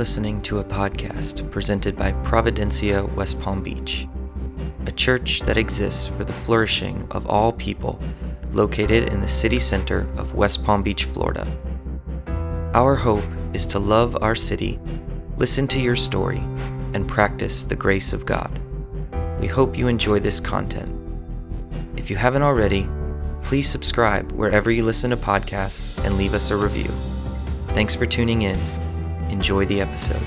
Listening to a podcast presented by Providencia West Palm Beach, a church that exists for the flourishing of all people located in the city center of West Palm Beach, Florida. Our hope is to love our city, listen to your story, and practice the grace of God. We hope you enjoy this content. If you haven't already, please subscribe wherever you listen to podcasts and leave us a review. Thanks for tuning in. Enjoy the episode.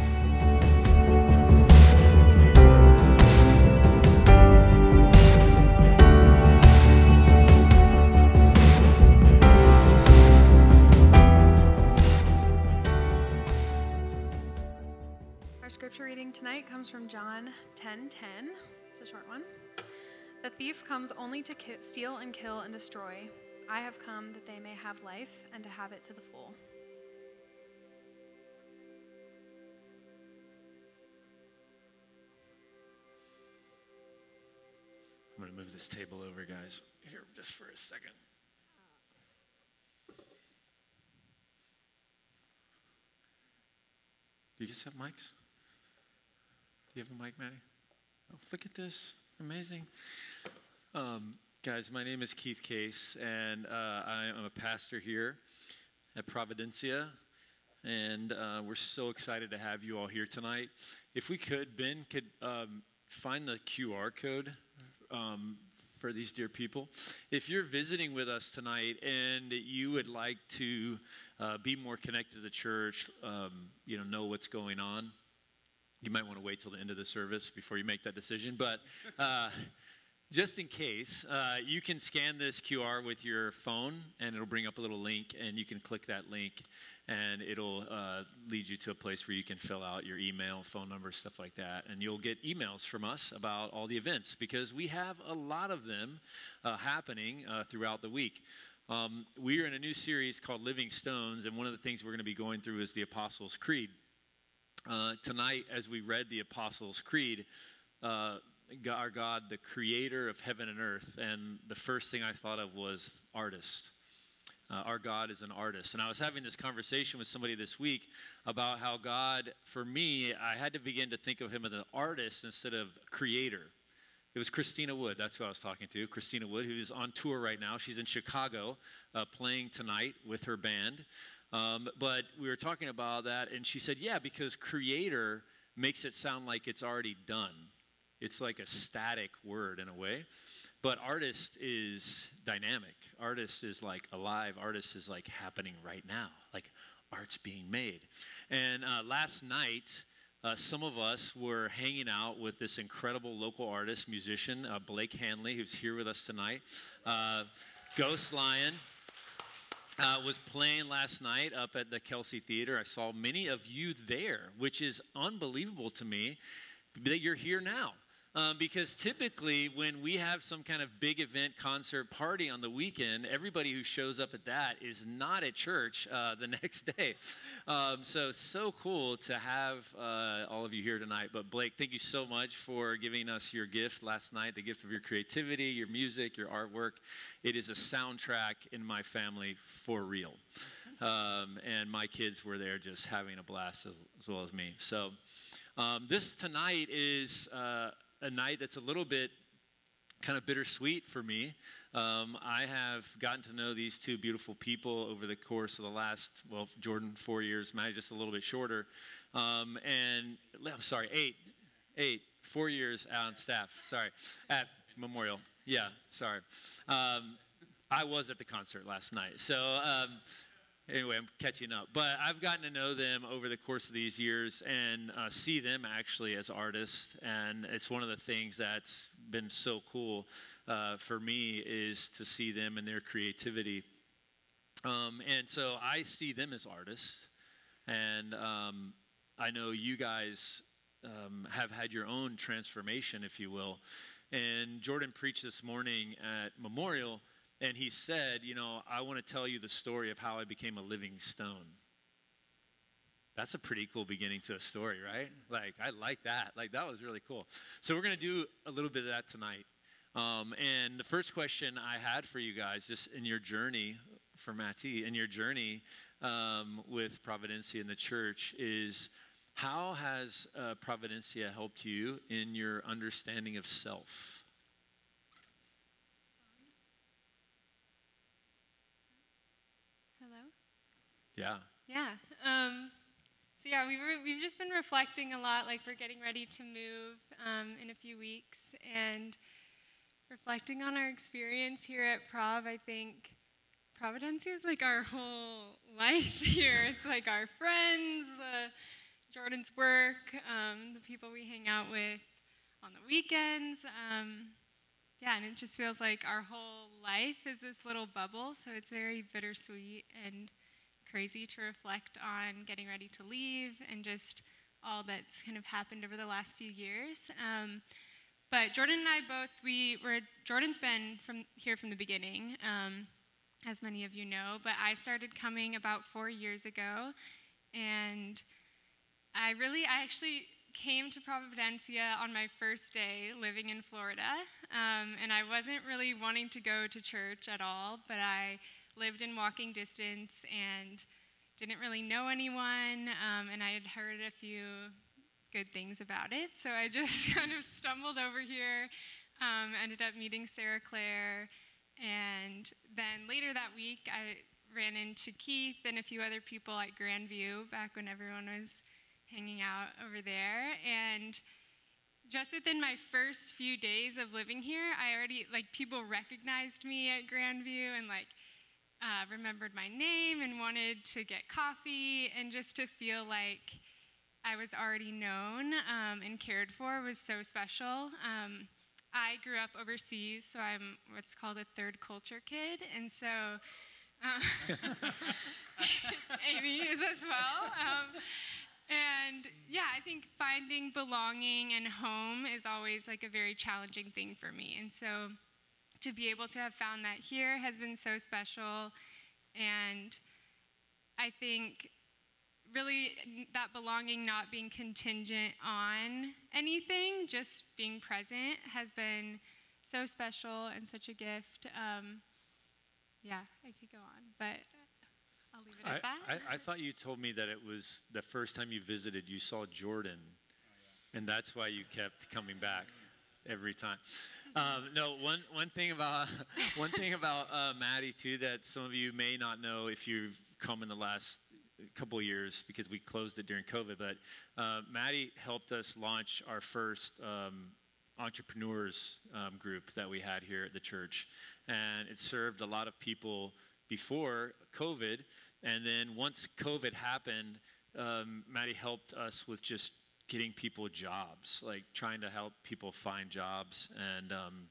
Our scripture reading tonight comes from John 10:10. It's a short one. The thief comes only to steal and kill and destroy. I have come that they may have life and to have it to the full. I'm going to move this table over, guys, here just for a second. Do you guys have mics? Do you have a mic, Maddie? Oh, look at this. Amazing. Um, guys, my name is Keith Case, and uh, I am a pastor here at Providencia. And uh, we're so excited to have you all here tonight. If we could, Ben could um, find the QR code um, for these dear people. If you're visiting with us tonight and you would like to uh, be more connected to the church, um, you know, know what's going on, you might want to wait till the end of the service before you make that decision. But uh, just in case, uh, you can scan this QR with your phone and it'll bring up a little link, and you can click that link and it'll uh, lead you to a place where you can fill out your email, phone number, stuff like that. And you'll get emails from us about all the events because we have a lot of them uh, happening uh, throughout the week. Um, we are in a new series called Living Stones, and one of the things we're going to be going through is the Apostles' Creed. Uh, tonight, as we read the Apostles' Creed, uh, Our God, the creator of heaven and earth, and the first thing I thought of was artist. Uh, our God is an artist. And I was having this conversation with somebody this week about how God, for me, I had to begin to think of him as an artist instead of creator. It was Christina Wood. That's who I was talking to. Christina Wood, who's on tour right now. She's in Chicago uh, playing tonight with her band. Um, but we were talking about that, and she said, Yeah, because creator makes it sound like it's already done. It's like a static word in a way. But artist is dynamic. Artist is like alive. Artist is like happening right now. Like art's being made. And uh, last night, uh, some of us were hanging out with this incredible local artist, musician, uh, Blake Hanley, who's here with us tonight. Uh, Ghost Lion uh, was playing last night up at the Kelsey Theater. I saw many of you there, which is unbelievable to me that you're here now. Um, because typically, when we have some kind of big event, concert, party on the weekend, everybody who shows up at that is not at church uh, the next day. Um, so, so cool to have uh, all of you here tonight. But, Blake, thank you so much for giving us your gift last night the gift of your creativity, your music, your artwork. It is a soundtrack in my family for real. Um, and my kids were there just having a blast as, as well as me. So, um, this tonight is uh, a night that's a little bit kind of bittersweet for me. Um, I have gotten to know these two beautiful people over the course of the last, well, Jordan, four years, Maddie just a little bit shorter. Um, and I'm sorry, eight, eight, four years on staff, sorry, at Memorial. Yeah, sorry. Um, I was at the concert last night. So, um, anyway, I'm catching up. But I've gotten to know them over the course of these years and uh, see them actually as artists. And it's one of the things that's been so cool uh, for me is to see them and their creativity. Um, and so I see them as artists. And um, I know you guys um, have had your own transformation, if you will. And Jordan preached this morning at Memorial and he said, You know, I want to tell you the story of how I became a living stone. That's a pretty cool beginning to a story, right? Like, I like that. Like, that was really cool. So, we're going to do a little bit of that tonight. Um, and the first question I had for you guys, just in your journey, for Maddie, in your journey um, with Providencia and the church, is How has uh, Providencia helped you in your understanding of self? Yeah. Yeah. Um, so yeah, we were, we've just been reflecting a lot. Like we're getting ready to move um, in a few weeks, and reflecting on our experience here at Prov. I think Providencia is like our whole life here. It's like our friends, the Jordan's work, um, the people we hang out with on the weekends. Um, yeah, and it just feels like our whole life is this little bubble. So it's very bittersweet and crazy to reflect on getting ready to leave and just all that's kind of happened over the last few years. Um, but Jordan and I both, we were, Jordan's been from here from the beginning, um, as many of you know, but I started coming about four years ago. And I really, I actually came to Providencia on my first day living in Florida. Um, and I wasn't really wanting to go to church at all, but I lived in walking distance and didn't really know anyone, um, and I had heard a few good things about it. So I just kind of stumbled over here, um, ended up meeting Sarah Claire, and then later that week I ran into Keith and a few other people at Grandview back when everyone was hanging out over there. And just within my first few days of living here, I already, like, people recognized me at Grandview and, like, uh, remembered my name and wanted to get coffee, and just to feel like I was already known um, and cared for was so special. Um, I grew up overseas, so I'm what's called a third culture kid, and so uh, Amy is as well. Um, and yeah, I think finding belonging and home is always like a very challenging thing for me, and so to be able to have found that here has been so special. And I think really that belonging not being contingent on anything, just being present, has been so special and such a gift. Um, yeah, I could go on, but I'll leave it I, at that. I, I, thought you told me that it was the first time you visited, you saw Jordan, and that's why you kept coming back every time. Um, no, one, one thing about one thing about uh, Maddie too that some of you may not know if you've come in the last couple years because we closed it during COVID. But uh, Maddie helped us launch our first um, entrepreneurs um, group that we had here at the church, and it served a lot of people before COVID. And then once COVID happened, um, Maddie helped us with just getting people jobs, like trying to help people find jobs and um,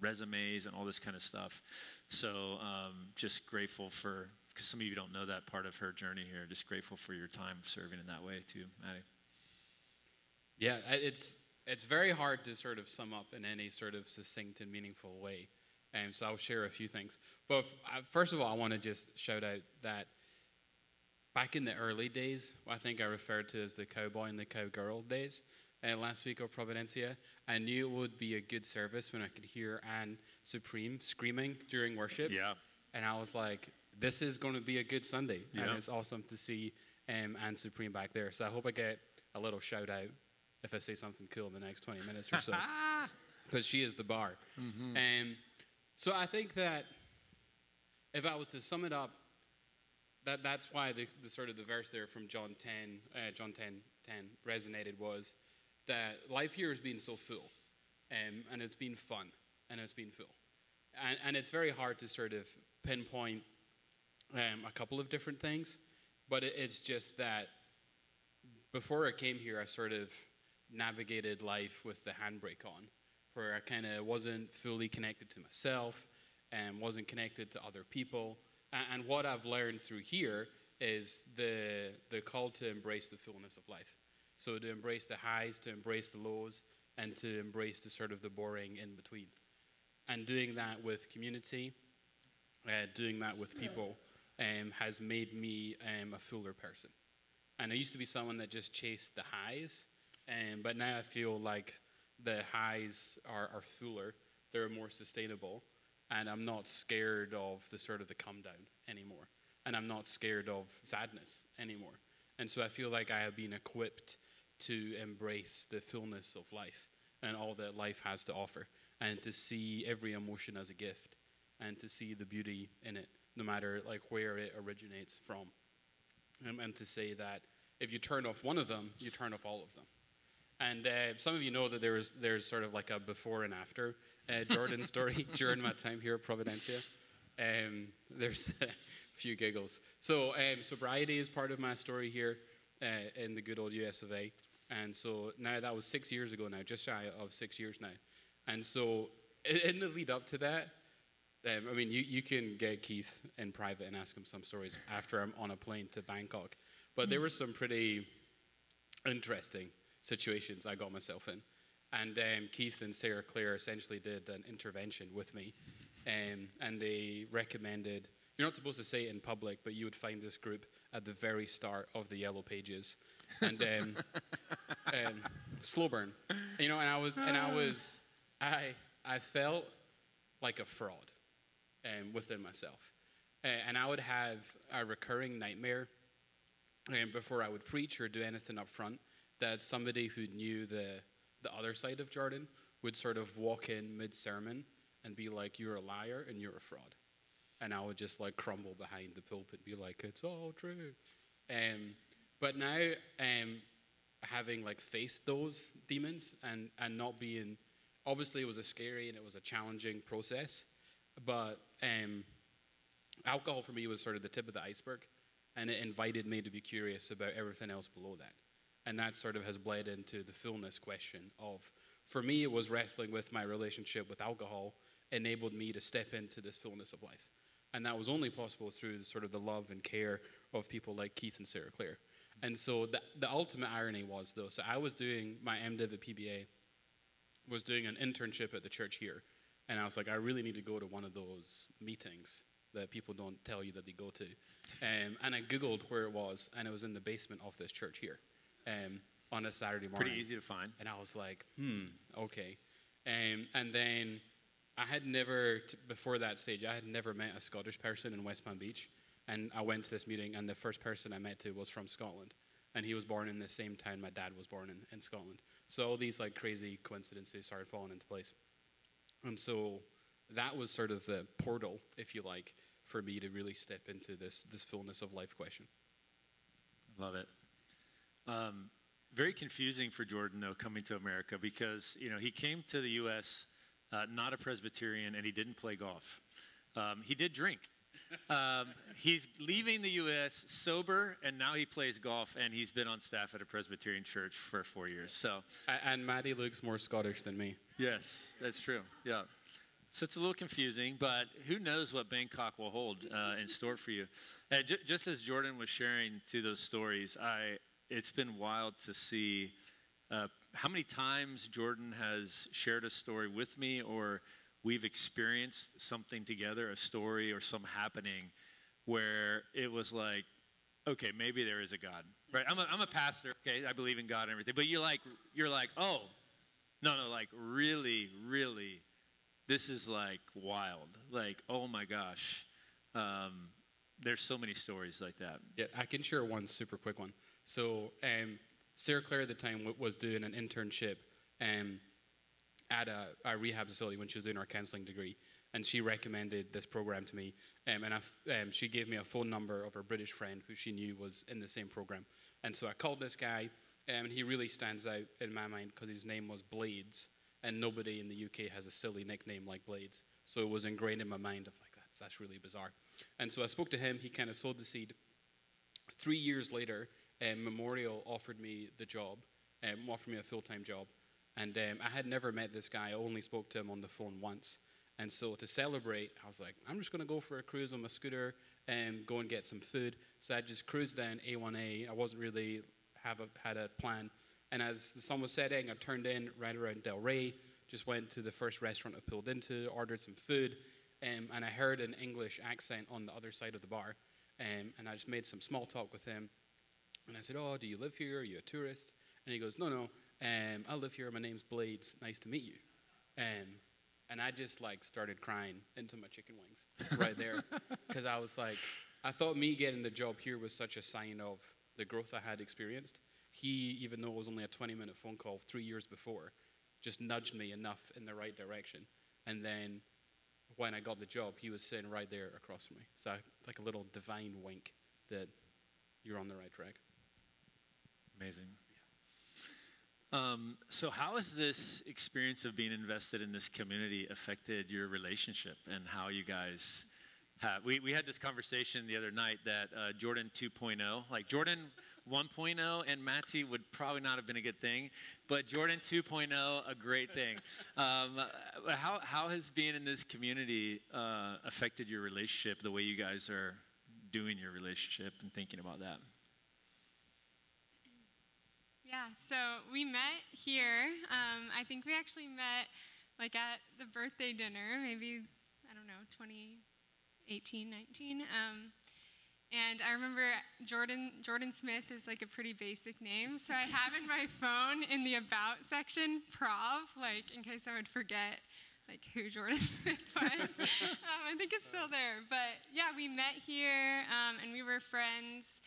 resumes and all this kind of stuff. So um, just grateful for, because some of you don't know that part of her journey here. Just grateful for your time serving in that way too, Maddie. Yeah, it's it's very hard to sort of sum up in any sort of succinct and meaningful way. And so I'll share a few things. But uh, first of all, I want to just shout out that back in the early days, I think I referred to as the cowboy and the cowgirl days, uh, last week of Providencia, I knew it would be a good service when I could hear Anne Supreme screaming during worship. Yeah. And I was like, this is going to be a good Sunday. Yeah. And it's awesome to see um, Anne Supreme back there. So I hope I get a little shout out if I say something cool in the next 20 minutes or so. Because she is the bar. Mm-hmm. Um, so I think that if I was to sum it up that, that's why the, the sort of the verse there from John 10, uh, John 10, 10 resonated was that life here has been so full, um, and it's been fun, and it's been full. And, and it's very hard to sort of pinpoint um, a couple of different things, but it, it's just that before I came here, I sort of navigated life with the handbrake on, where I kind of wasn't fully connected to myself and wasn't connected to other people and what I've learned through here is the, the call to embrace the fullness of life. So to embrace the highs, to embrace the lows, and to embrace the sort of the boring in between. And doing that with community, uh, doing that with people, um, has made me um, a fuller person. And I used to be someone that just chased the highs, um, but now I feel like the highs are, are fuller, they're more sustainable, and I'm not scared of the sort of the come down anymore, and I'm not scared of sadness anymore. And so I feel like I have been equipped to embrace the fullness of life and all that life has to offer, and to see every emotion as a gift, and to see the beauty in it, no matter like where it originates from, um, and to say that if you turn off one of them, you turn off all of them. And uh, some of you know that there's there's sort of like a before and after uh, Jordan story during my time here at Providencia. Um, there's a few giggles. So um, sobriety is part of my story here uh, in the good old US of A. And so now that was six years ago now, just shy of six years now. And so in the lead up to that, um, I mean, you, you can get Keith in private and ask him some stories after I'm on a plane to Bangkok. But there were some pretty interesting situations I got myself in. And um, Keith and Sarah Claire essentially did an intervention with me. Um, and they recommended, you're not supposed to say it in public, but you would find this group at the very start of the Yellow Pages. And um, um, slow burn. You know, and I was, and I was, I, I felt like a fraud um, within myself. Uh, and I would have a recurring nightmare um, before I would preach or do anything up front that somebody who knew the, the other side of Jordan would sort of walk in mid sermon and be like, You're a liar and you're a fraud. And I would just like crumble behind the pulpit and be like, It's all true. Um, but now, um, having like faced those demons and, and not being, obviously, it was a scary and it was a challenging process. But um, alcohol for me was sort of the tip of the iceberg, and it invited me to be curious about everything else below that. And that sort of has bled into the fullness question of, for me, it was wrestling with my relationship with alcohol enabled me to step into this fullness of life. And that was only possible through the, sort of the love and care of people like Keith and Sarah Claire. And so the, the ultimate irony was, though, so I was doing my MDiv at PBA, was doing an internship at the church here. And I was like, I really need to go to one of those meetings that people don't tell you that they go to. Um, and I Googled where it was, and it was in the basement of this church here um, on a Saturday morning. Pretty easy to find. And I was like, hmm, okay. Um, and then I had never, t- before that stage, I had never met a Scottish person in West Palm Beach. And I went to this meeting, and the first person I met to was from Scotland. And he was born in the same town my dad was born in, in Scotland. So all these like crazy coincidences started falling into place. And so that was sort of the portal, if you like, for me to really step into this, this fullness of life question. Love it. Um, very confusing for Jordan though coming to America because you know he came to the U.S. Uh, not a Presbyterian and he didn't play golf. Um, he did drink. Um, he's leaving the U.S. sober and now he plays golf and he's been on staff at a Presbyterian church for four years. So And Maddie looks more Scottish than me. yes, that's true. Yeah. So it's a little confusing, but who knows what Bangkok will hold uh, in store for you. And ju- just as Jordan was sharing to those stories, I it's been wild to see uh, how many times Jordan has shared a story with me, or we've experienced something together, a story or some happening, where it was like, okay, maybe there is a God, right? I'm a, I'm a pastor, okay, I believe in God and everything, but you're like, you're like, oh, no, no, like really, really this is like wild. Like, oh my gosh. Um, there's so many stories like that. Yeah, I can share one super quick one. So, um, Sarah Claire at the time w- was doing an internship um, at a, a rehab facility when she was doing her counseling degree, and she recommended this program to me. Um, and um, she gave me a phone number of her British friend who she knew was in the same program. And so I called this guy, um, and he really stands out in my mind because his name was Blades, and nobody in the UK has a silly nickname like Blades. So it was ingrained in my mind of like that's that's really bizarre. And so I spoke to him. He kind of sowed the seed. Three years later, um, Memorial offered me the job, um, offered me a full time job. And um, I had never met this guy, I only spoke to him on the phone once. And so to celebrate, I was like, I'm just going to go for a cruise on my scooter and go and get some food. So I just cruised down A1A. I wasn't really have a, had a plan. And as the sun was setting, I turned in right around Delray, just went to the first restaurant I pulled into, ordered some food, um, and I heard an English accent on the other side of the bar. Um, and I just made some small talk with him. And I said, Oh, do you live here? Are you a tourist? And he goes, No, no, um, I live here. My name's Blades. Nice to meet you. Um, and I just like started crying into my chicken wings right there because I was like, I thought me getting the job here was such a sign of the growth I had experienced. He, even though it was only a 20 minute phone call three years before, just nudged me enough in the right direction. And then when I got the job, he was sitting right there across from me. So, like a little divine wink that you're on the right track. Amazing. Um, so, how has this experience of being invested in this community affected your relationship and how you guys have? We, we had this conversation the other night that uh, Jordan 2.0, like Jordan 1.0 and Maddie would probably not have been a good thing, but Jordan 2.0, a great thing. Um, how, how has being in this community uh, affected your relationship, the way you guys are doing your relationship and thinking about that? Yeah, so we met here. Um, I think we actually met like at the birthday dinner, maybe, I don't know, 2018, 19. Um, and I remember Jordan, Jordan Smith is like a pretty basic name. So I have in my phone in the about section, Prov, like in case I would forget like who Jordan Smith was. um, I think it's still there. But yeah, we met here um, and we were friends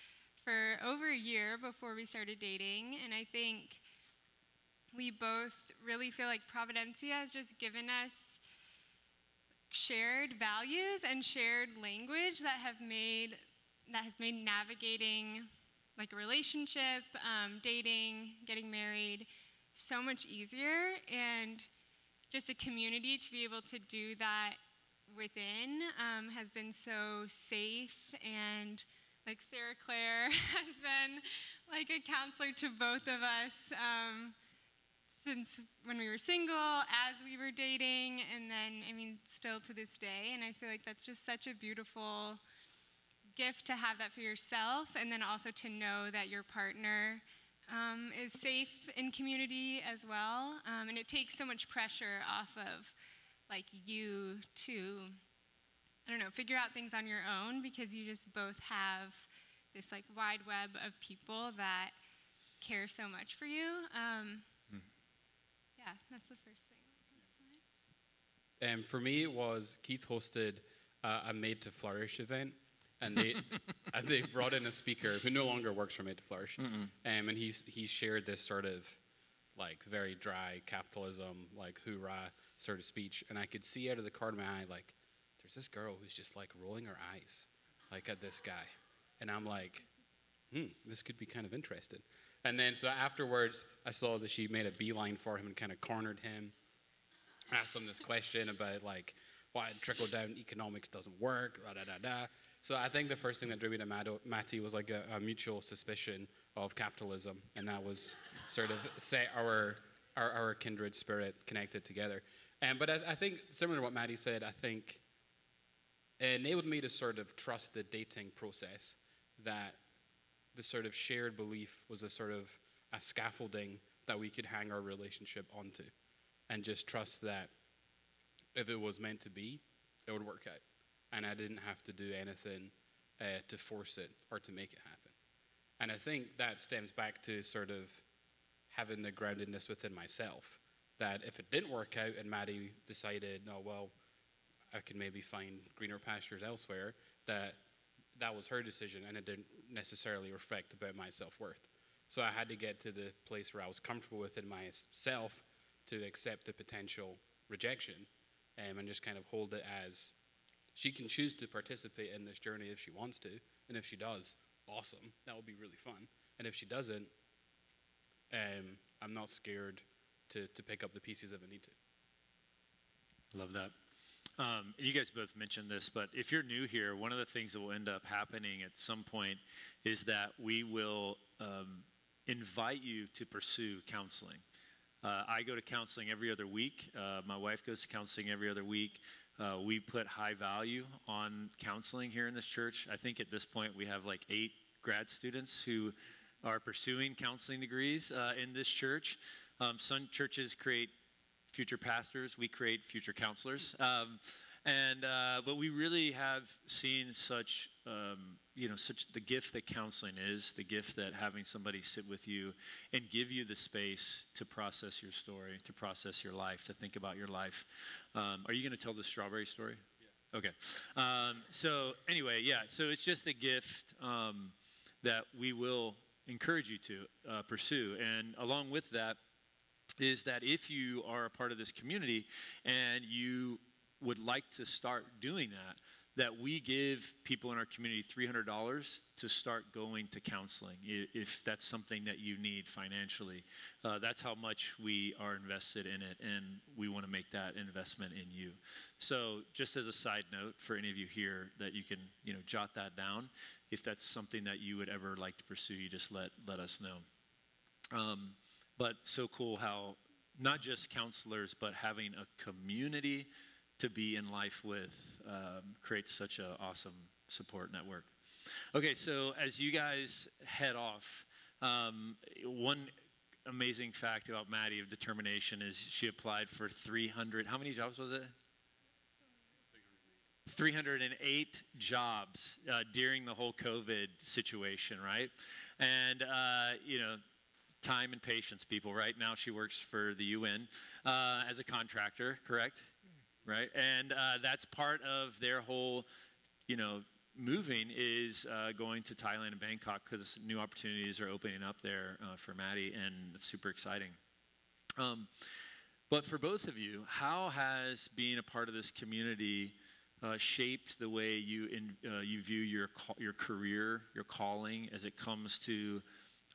for over a year before we started dating. And I think we both really feel like Providencia has just given us shared values and shared language that have made that has made navigating like a relationship, um, dating, getting married so much easier and just a community to be able to do that within um, has been so safe and like Sarah Claire has been like a counselor to both of us um, since when we were single, as we were dating, and then, I mean, still to this day. And I feel like that's just such a beautiful gift to have that for yourself, and then also to know that your partner um, is safe in community as well. Um, and it takes so much pressure off of like you to I don't know, figure out things on your own because you just both have this like wide web of people that care so much for you. Um, mm. Yeah, that's the first thing. And um, for me, it was Keith hosted uh, a Made to Flourish event, and they and they brought in a speaker who no longer works for Made to Flourish, um, and he's he's shared this sort of like very dry capitalism, like hoorah sort of speech, and I could see out of the corner of my eye like there's this girl who's just like rolling her eyes, like at this guy. And I'm like, hmm, this could be kind of interesting. And then so afterwards, I saw that she made a beeline for him and kind of cornered him, asked him this question about like why trickle down economics doesn't work, da da da da. So I think the first thing that drew me to Maddie was like a, a mutual suspicion of capitalism, and that was sort of set our our, our kindred spirit connected together. And but I, I think similar to what Maddie said, I think enabled me to sort of trust the dating process that the sort of shared belief was a sort of a scaffolding that we could hang our relationship onto and just trust that if it was meant to be it would work out and i didn't have to do anything uh, to force it or to make it happen. And i think that stems back to sort of having the groundedness within myself that if it didn't work out and maddie decided no well I could maybe find greener pastures elsewhere, that that was her decision and it didn't necessarily reflect about my self worth. So I had to get to the place where I was comfortable within myself to accept the potential rejection um, and just kind of hold it as she can choose to participate in this journey if she wants to. And if she does, awesome. That will be really fun. And if she doesn't, um, I'm not scared to, to pick up the pieces if I need to. Love that. Um, you guys both mentioned this, but if you're new here, one of the things that will end up happening at some point is that we will um, invite you to pursue counseling. Uh, I go to counseling every other week. Uh, my wife goes to counseling every other week. Uh, we put high value on counseling here in this church. I think at this point we have like eight grad students who are pursuing counseling degrees uh, in this church. Um, some churches create future pastors, we create future counselors. Um, and uh, but we really have seen such um, you know such the gift that counseling is the gift that having somebody sit with you and give you the space to process your story to process your life to think about your life um, are you going to tell the strawberry story yeah. okay um, so anyway yeah so it's just a gift um, that we will encourage you to uh, pursue. And along with that, is that if you are a part of this community and you would like to start doing that, that we give people in our community $300 to start going to counseling if that's something that you need financially. Uh, that's how much we are invested in it, and we want to make that investment in you. So, just as a side note for any of you here, that you can you know jot that down. If that's something that you would ever like to pursue, you just let let us know. Um, but so cool how not just counselors, but having a community to be in life with um, creates such an awesome support network. Okay, so as you guys head off, um, one amazing fact about Maddie of determination is she applied for 300. How many jobs was it? 308 jobs uh, during the whole COVID situation, right? And, uh, you know, time and patience, people. Right now, she works for the UN uh, as a contractor, correct? right? And uh, that's part of their whole, you know, moving is uh, going to Thailand and Bangkok because new opportunities are opening up there uh, for Maddie, and it's super exciting. Um, but for both of you, how has being a part of this community uh, shaped the way you in, uh, you view your your career, your calling, as it comes to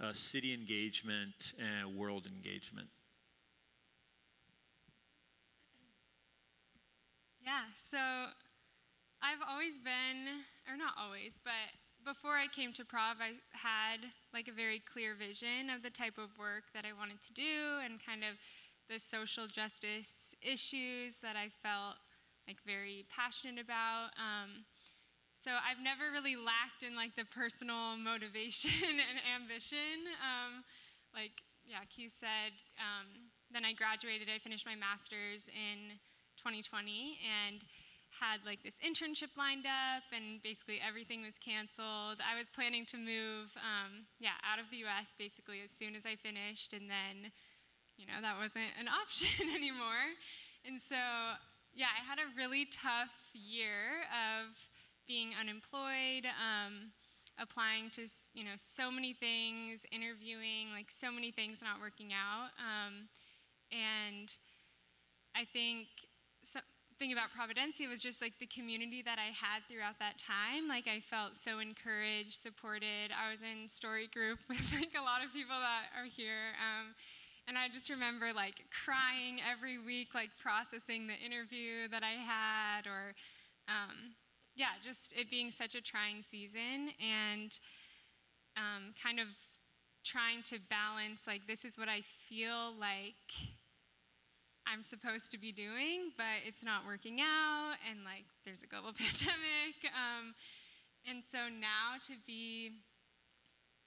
uh, city engagement and world engagement? Yeah, so I've always been, or not always, but before I came to Prov, I had like a very clear vision of the type of work that I wanted to do and kind of the social justice issues that I felt like very passionate about. Um, so I've never really lacked in like the personal motivation and ambition. Um, like yeah, Keith said. Um, then I graduated. I finished my master's in 2020 and had like this internship lined up and basically everything was canceled i was planning to move um, yeah out of the us basically as soon as i finished and then you know that wasn't an option anymore and so yeah i had a really tough year of being unemployed um, applying to you know so many things interviewing like so many things not working out um, and i think something about Providencia was just like the community that I had throughout that time. Like I felt so encouraged, supported. I was in story group with like a lot of people that are here. Um, and I just remember like crying every week, like processing the interview that I had, or um, yeah, just it being such a trying season and um, kind of trying to balance like this is what I feel like I'm supposed to be doing, but it's not working out, and like there's a global pandemic. Um, and so now to be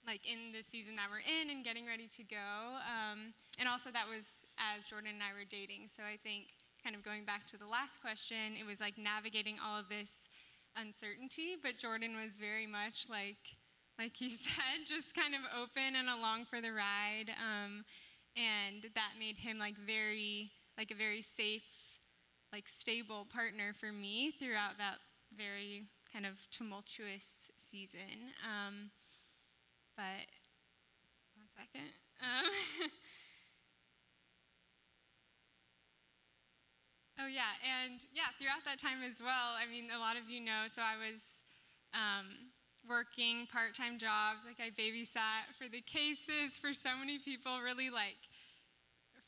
like in the season that we're in and getting ready to go, um, and also that was as Jordan and I were dating. So I think kind of going back to the last question, it was like navigating all of this uncertainty, but Jordan was very much like, like he said, just kind of open and along for the ride. Um, and that made him like very like a very safe, like stable partner for me throughout that very kind of tumultuous season. Um, but one second. Um, oh yeah, and yeah, throughout that time as well. I mean, a lot of you know. So I was. Um, working part-time jobs like i babysat for the cases for so many people really like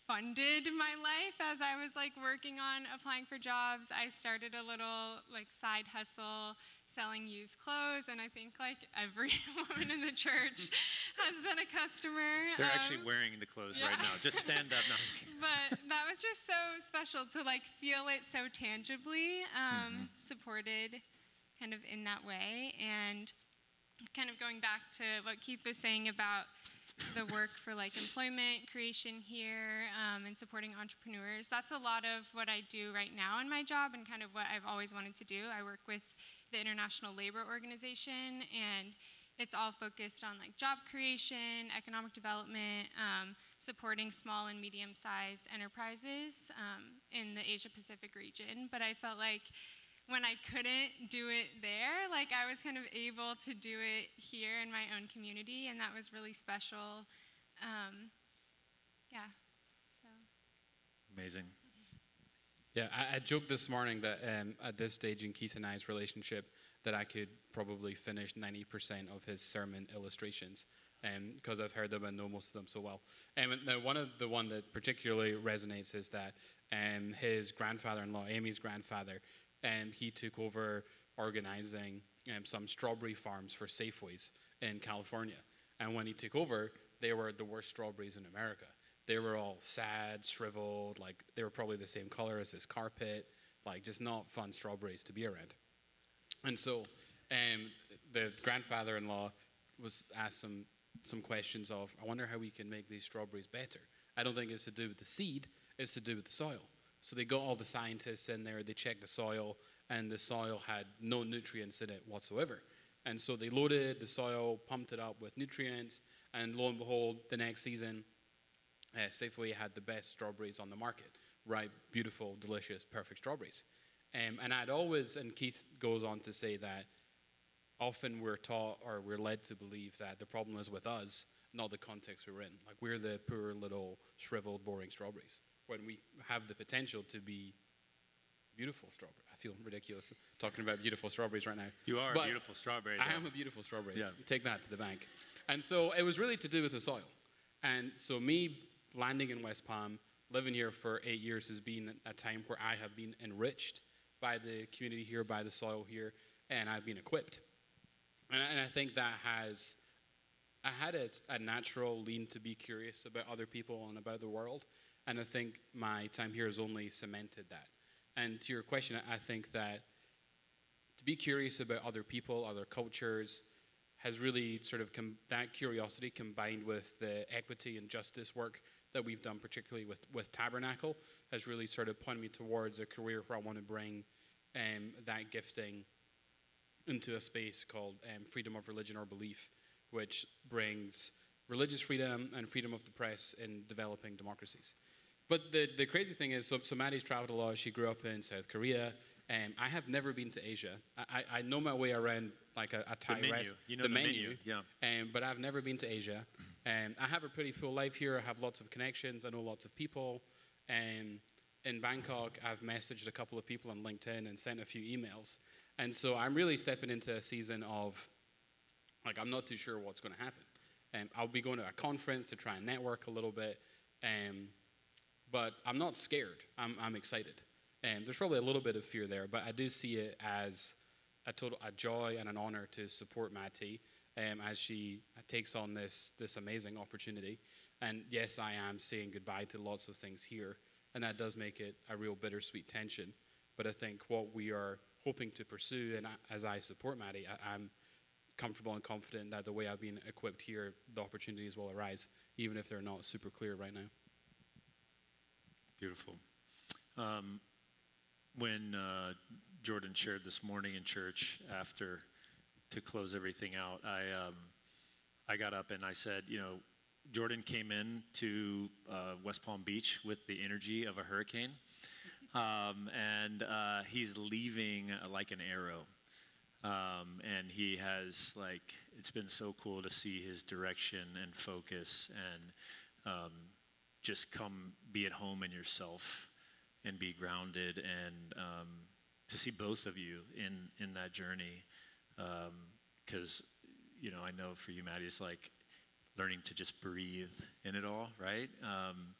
funded my life as I was like working on applying for jobs. I started a little like side hustle selling used clothes, and I think like every woman in the church has been a customer. They're um, actually wearing the clothes yeah. right now. Just stand up now. but that was just so special to like feel it so tangibly um, mm-hmm. supported, kind of in that way, and kind of going back to what Keith was saying about the work for like employment creation here um, and supporting entrepreneurs. That's a lot of what I do right now in my job and kind of what I've always wanted to do. I work with the International Labor Organization and it's all focused on like job creation, economic development, um, supporting small and medium-sized enterprises um, in the Asia Pacific region. But I felt like when I couldn't do it there, like I was kind of able to do it here in my own community, and that was really special. Um, yeah. So. Amazing. Yeah, I, I joked this morning that um, at this stage in Keith and I's relationship, that I could probably finish 90% of his sermon illustrations because um, I've heard them and know most of them so well. Um, and now one of the one that particularly resonates is that um, his grandfather-in-law, Amy's grandfather, um, he took over organizing um, some strawberry farms for Safeways in California. And when he took over, they were the worst strawberries in America. They were all sad, shriveled, like they were probably the same color as this carpet, like just not fun strawberries to be around. And so um, the grandfather-in-law was asked some some questions of, I wonder how we can make these strawberries better. I don't think it's to do with the seed, it's to do with the soil. So they got all the scientists in there, they checked the soil, and the soil had no nutrients in it whatsoever. And so they loaded the soil, pumped it up with nutrients, and lo and behold, the next season, uh, Safeway had the best strawberries on the market. Ripe, beautiful, delicious, perfect strawberries. Um, and I'd always, and Keith goes on to say that often we're taught or we're led to believe that the problem is with us, not the context we're in. Like we're the poor little shriveled, boring strawberries. When we have the potential to be beautiful strawberry. I feel ridiculous talking about beautiful strawberries right now. You are but a beautiful strawberry. I am a beautiful strawberry. Yeah. Take that to the bank. And so it was really to do with the soil. And so me landing in West Palm, living here for eight years has been a time where I have been enriched by the community here, by the soil here, and I've been equipped. And, and I think that has, I had a, a natural lean to be curious about other people and about the world. And I think my time here has only cemented that. And to your question, I think that to be curious about other people, other cultures, has really sort of com- that curiosity combined with the equity and justice work that we've done, particularly with, with Tabernacle, has really sort of pointed me towards a career where I want to bring um, that gifting into a space called um, freedom of religion or belief, which brings religious freedom and freedom of the press in developing democracies. But the, the crazy thing is, so, so Maddie's traveled a lot. She grew up in South Korea. Um, I have never been to Asia. I, I know my way around like a, a Thai the menu. You know the, the menu, menu, yeah. Um, but I've never been to Asia. Um, I have a pretty full life here. I have lots of connections. I know lots of people. Um, in Bangkok, I've messaged a couple of people on LinkedIn and sent a few emails. And so I'm really stepping into a season of, like, I'm not too sure what's going to happen. Um, I'll be going to a conference to try and network a little bit, um, but I'm not scared. I'm, I'm excited. Um, there's probably a little bit of fear there, but I do see it as a total a joy and an honor to support Maddie um, as she takes on this this amazing opportunity. And yes, I am saying goodbye to lots of things here, and that does make it a real bittersweet tension. But I think what we are hoping to pursue, and as I support Maddie, I, I'm comfortable and confident that the way I've been equipped here, the opportunities will arise, even if they're not super clear right now. Beautiful. Um, when uh, Jordan shared this morning in church after to close everything out, I um, I got up and I said, you know, Jordan came in to uh, West Palm Beach with the energy of a hurricane, um, and uh, he's leaving like an arrow. Um, and he has like it's been so cool to see his direction and focus and um, just come be at home in yourself and be grounded and um, to see both of you in in that journey because you know I know for you Maddie it's like learning to just breathe in it all right? Um,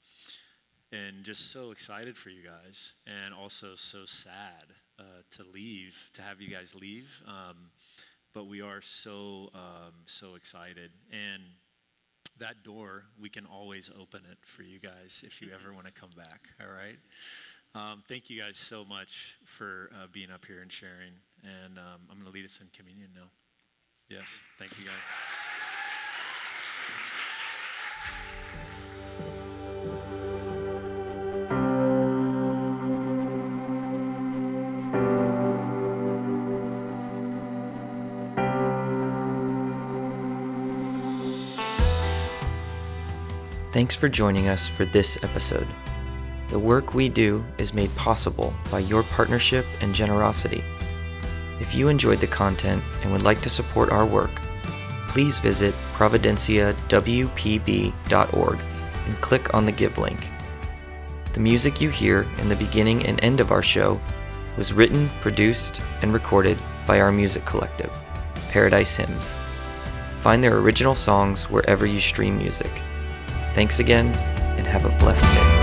and just so excited for you guys and also so sad uh, to leave to have you guys leave. Um, but we are so um, so excited. And that door we can always open it for you guys if you ever want to come back all right? Um, thank you guys so much for uh, being up here and sharing and um, i'm going to lead us in communion now yes thank you guys Thanks for joining us for this episode. The work we do is made possible by your partnership and generosity. If you enjoyed the content and would like to support our work, please visit providenciawpb.org and click on the Give link. The music you hear in the beginning and end of our show was written, produced, and recorded by our music collective, Paradise Hymns. Find their original songs wherever you stream music. Thanks again, and have a blessed day.